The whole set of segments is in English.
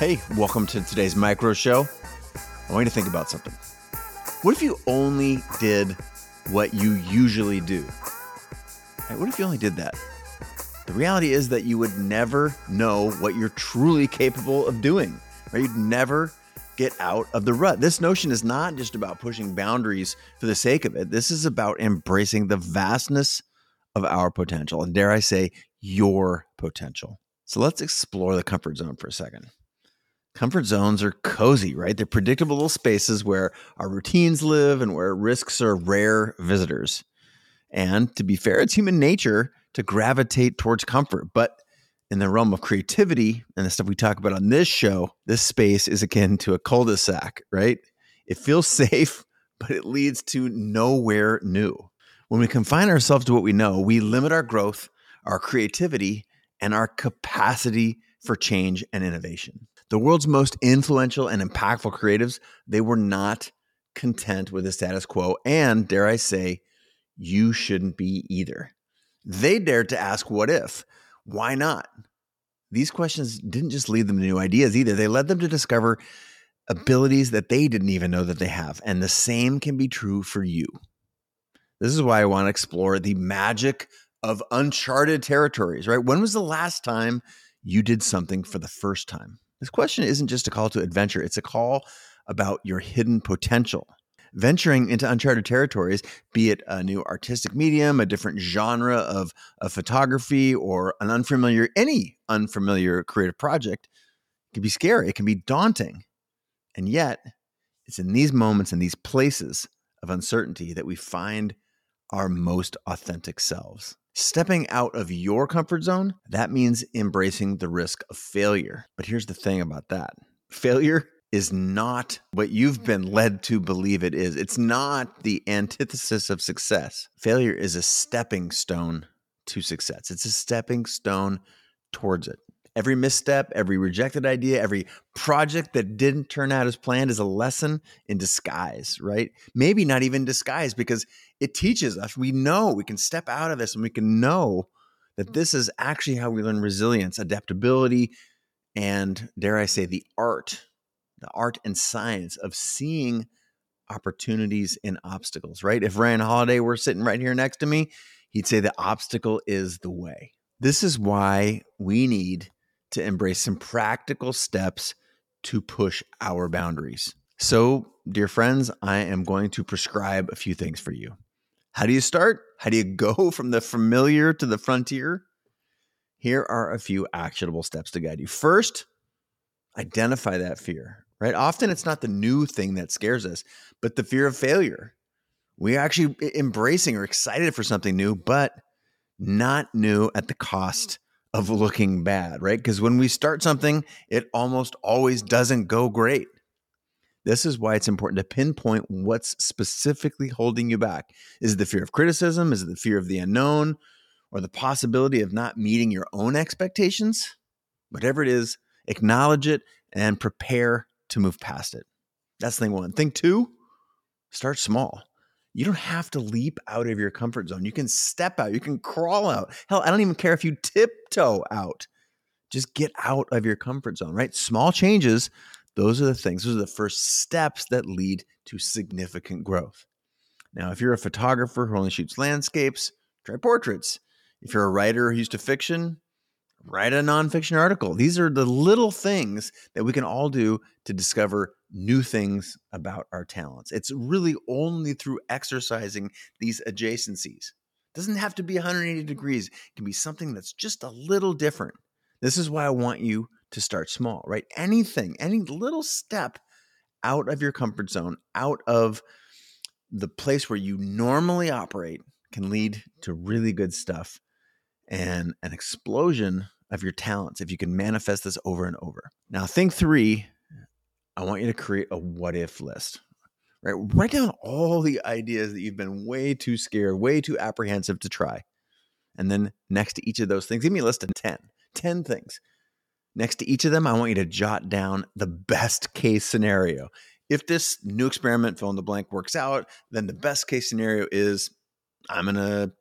Hey, welcome to today's micro show. I want you to think about something. What if you only did what you usually do? What if you only did that? The reality is that you would never know what you're truly capable of doing. Right? You'd never get out of the rut. This notion is not just about pushing boundaries for the sake of it. This is about embracing the vastness of our potential, and dare I say, your potential. So let's explore the comfort zone for a second. Comfort zones are cozy, right? They're predictable little spaces where our routines live and where risks are rare visitors. And to be fair, it's human nature to gravitate towards comfort. But in the realm of creativity and the stuff we talk about on this show, this space is akin to a cul de sac, right? It feels safe, but it leads to nowhere new. When we confine ourselves to what we know, we limit our growth, our creativity, and our capacity for change and innovation. The world's most influential and impactful creatives, they were not content with the status quo. And dare I say, you shouldn't be either. They dared to ask, what if? Why not? These questions didn't just lead them to new ideas either. They led them to discover abilities that they didn't even know that they have. And the same can be true for you. This is why I want to explore the magic of uncharted territories, right? When was the last time you did something for the first time? This question isn't just a call to adventure, it's a call about your hidden potential. Venturing into uncharted territories, be it a new artistic medium, a different genre of, of photography, or an unfamiliar, any unfamiliar creative project, can be scary. It can be daunting. And yet, it's in these moments in these places of uncertainty that we find our most authentic selves. Stepping out of your comfort zone, that means embracing the risk of failure. But here's the thing about that failure is not what you've mm. been led to believe it is. It's not the antithesis of success. Failure is a stepping stone to success, it's a stepping stone towards it. Every misstep, every rejected idea, every project that didn't turn out as planned is a lesson in disguise, right? Maybe not even disguise because it teaches us. We know we can step out of this and we can know that mm. this is actually how we learn resilience, adaptability, and dare I say, the art, the art and science of seeing opportunities in obstacles, right? If Ryan Holiday were sitting right here next to me, he'd say the obstacle is the way. This is why we need to embrace some practical steps to push our boundaries. So, dear friends, I am going to prescribe a few things for you. How do you start? How do you go from the familiar to the frontier? Here are a few actionable steps to guide you. First, identify that fear, right? Often it's not the new thing that scares us, but the fear of failure. We're actually embracing or excited for something new, but not new at the cost of looking bad, right? Because when we start something, it almost always doesn't go great. This is why it's important to pinpoint what's specifically holding you back. Is it the fear of criticism? Is it the fear of the unknown? Or the possibility of not meeting your own expectations? Whatever it is, acknowledge it and prepare to move past it. That's thing one. Thing two, start small. You don't have to leap out of your comfort zone. You can step out, you can crawl mm-hmm. out. Hell, I don't even care if you tiptoe out. Just get out of your comfort zone, right? Small changes, those are the things, those are the first steps that lead to significant growth. Now, if you're a photographer who only shoots landscapes, try portraits. If you're a writer who's used to fiction, write a nonfiction article. These are the little things that we can all do to discover new things about our talents. It's really only through exercising these adjacencies. It doesn't have to be 180 degrees. It can be something that's just a little different. This is why I want you to start small, right? Anything, any little step out of your comfort zone, out of the place where you normally operate can lead to really good stuff and an explosion of your talents if you can manifest this over and over. Now, thing three, I want you to create a what if list. Right? Write down all the ideas that you've been way too scared, way too apprehensive to try. And then next to each of those things, give me a list of 10, 10 things. Next to each of them, I want you to jot down the best case scenario. If this new experiment, fill in the blank, works out, then the best case scenario is I'm going to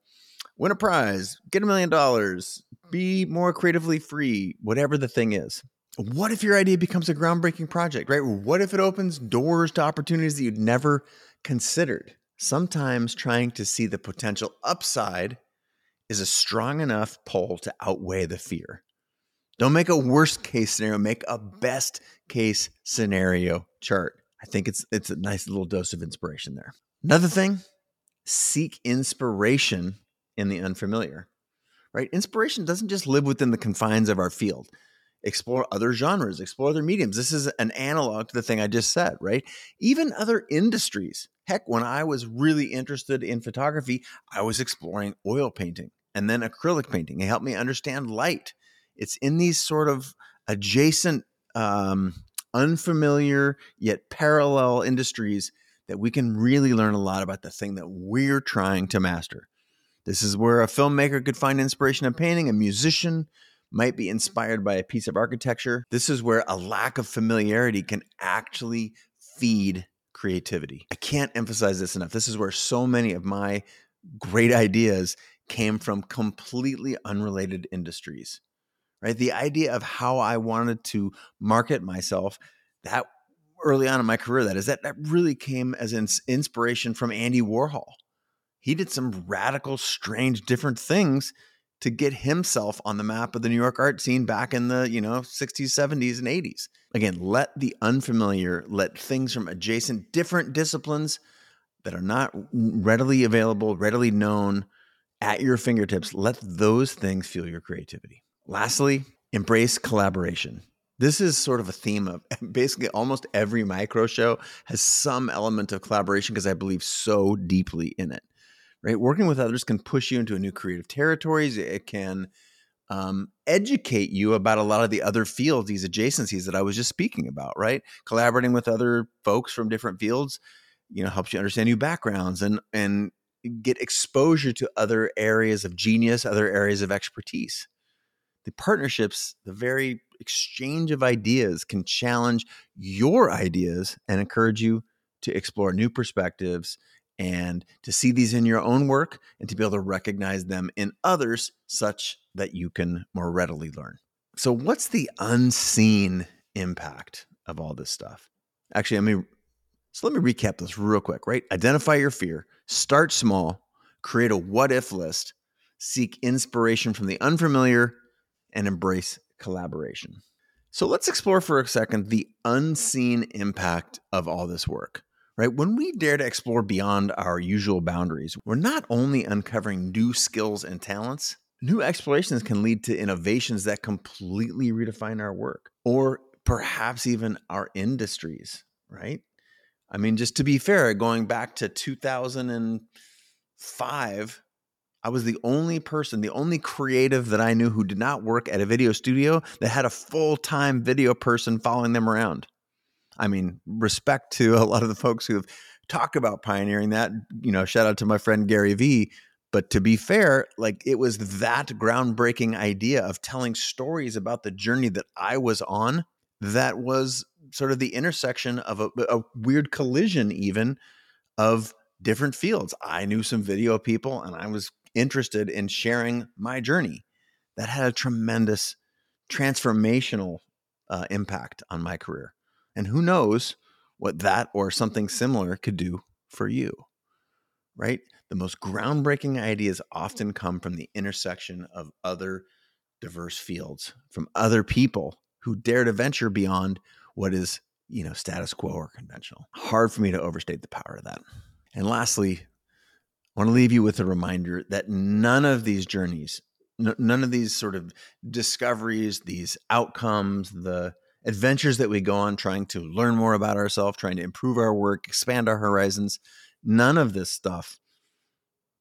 win a prize, get a million dollars, mm. be more creatively free, whatever the thing is. What if your idea becomes a groundbreaking project, right? What if it opens doors to opportunities that you'd never considered? Sometimes trying to see the potential upside is a strong enough pull to outweigh the fear. Don't make a worst case scenario, make a mm. best case scenario chart. I think it's it's a nice little dose of inspiration there. Another thing, seek inspiration in the unfamiliar. Right? Inspiration doesn't just live within the confines of our field explore other genres, explore other mediums. This is an analog to the thing I just said, right? Even other industries. Heck, when I was really interested in photography, I was exploring oil painting and then acrylic painting. It helped me understand light. It's in these sort of adjacent, um, unfamiliar yet parallel industries that we can really learn a lot about the thing that we're trying to master. This is where a filmmaker could find inspiration in painting, a musician might be inspired by a piece of architecture. This is where a lack of familiarity can actually feed creativity. I can't emphasize this enough. This is where so many of my great ideas came from completely unrelated industries. Right? The idea of how I wanted to market myself, that early on in my career that is that that really came as an inspiration from Andy Warhol. He did some radical, strange, different things to get himself on the map of the New York art scene back in the, you know, 60s, 70s, and 80s. Again, let the unfamiliar, let things from adjacent different disciplines that are not readily available, readily known at your fingertips, let those things fuel your creativity. Lastly, embrace collaboration. This is sort of a theme of basically almost every micro show has some element of collaboration because I believe so deeply in it right? Working with others can push you into a new creative territories. It can um, educate you about a lot of the other fields, these adjacencies that I was just speaking about, right? Collaborating with other folks from different fields, you know, helps you understand new backgrounds and and get exposure to other areas of genius, other areas of expertise. The partnerships, the very exchange of ideas can challenge your ideas and encourage you to explore new perspectives and to see these in your own work and to be able to recognize them in others such that you can more readily learn. So, what's the unseen impact of all this stuff? Actually, let me so let me recap this real quick, right? Identify your fear, start small, create a what if list, seek inspiration from the unfamiliar, and embrace collaboration. So let's explore for a second the unseen impact of all this work right? When we dare to explore beyond our usual boundaries, we're not only uncovering new skills and talents, new explorations can lead to innovations that completely redefine our work or perhaps even our industries, right? I mean, just to be fair, going back to 2005, I was the only person, the only creative that I knew who did not work at a video studio that had a full time video person following them around. I mean, respect to a lot of the folks who have talked about pioneering that. You know, shout out to my friend Gary Vee. But to be fair, like it was that groundbreaking idea of telling stories about the journey that I was on that was sort of the intersection of a, a weird collision, even of different fields. I knew some video people and I was interested in sharing my journey. That had a tremendous transformational uh, impact on my career. And who knows what that or something similar could do for you, right? The most groundbreaking ideas often come from the intersection of other diverse fields, from other people who dare to venture beyond what is, you know, status quo or conventional. Hard for me to overstate the power of that. And lastly, I want to leave you with a reminder that none of these journeys, none of these sort of discoveries, these outcomes, the adventures that we go on trying to learn more about ourselves, trying to improve our work, expand our horizons. None of this stuff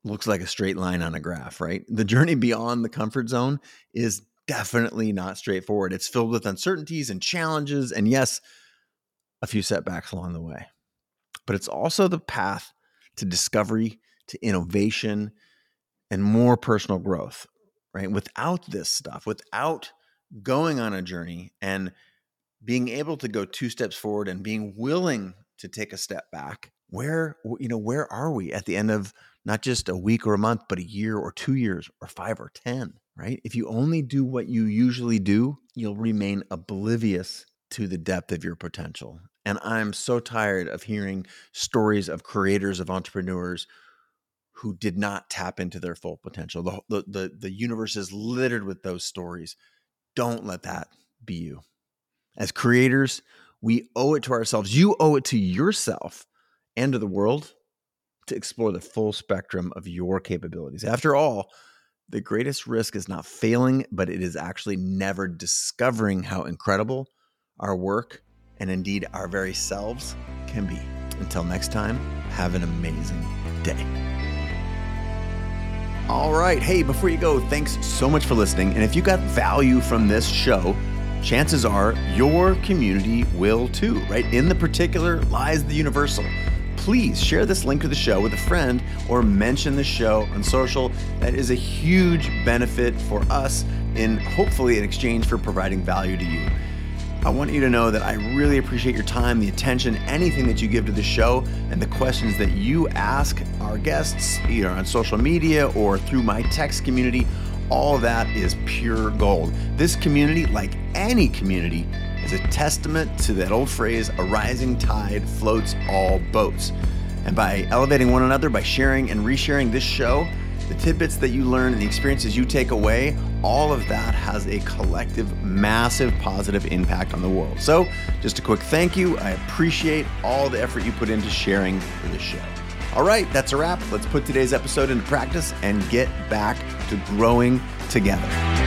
looks like a straight line on a graph, right? The journey beyond the comfort zone is definitely not straightforward. It's filled with uncertainties and challenges, and yes, a few setbacks along the way. But it's also the path to discovery, to innovation, and more personal growth, right? Without this stuff, without going on a journey and being able to go two steps forward and being willing to take a step back where you know where are we at the end of not just a week or a month but a year or two years or five or ten right if you only do what you usually do you'll remain oblivious to the depth of your potential. And I'm so tired of hearing stories of creators, of entrepreneurs who did not tap into their full potential. The, the, the, the universe is littered with those stories. Don't let that be you. As creators, we owe it to ourselves. You owe it to yourself and to the world to explore the full spectrum of your capabilities. After all, the greatest risk is not failing, but it is actually never discovering how incredible our work and indeed our very selves can be. Until next time, have an amazing day. All right. Hey, before you go, thanks so much for listening. And if you got value from this show, chances are your community will too, right? In the particular lies the universal. Please share this link to the show with a friend or mention the show on social. That is a huge benefit for us in hopefully in exchange for providing value to you. I want you to know that I really appreciate your time, the attention, anything that you give to the show, and the questions that you ask our guests, either on social media or through my text community. All that is pure gold. This community, like any community, is a testament to that old phrase a rising tide floats all boats. And by elevating one another, by sharing and resharing this show, the tidbits that you learn and the experiences you take away, all of that has a collective, massive positive impact on the world. So, just a quick thank you. I appreciate all the effort you put into sharing this show. All right, that's a wrap. Let's put today's episode into practice and get back to growing together.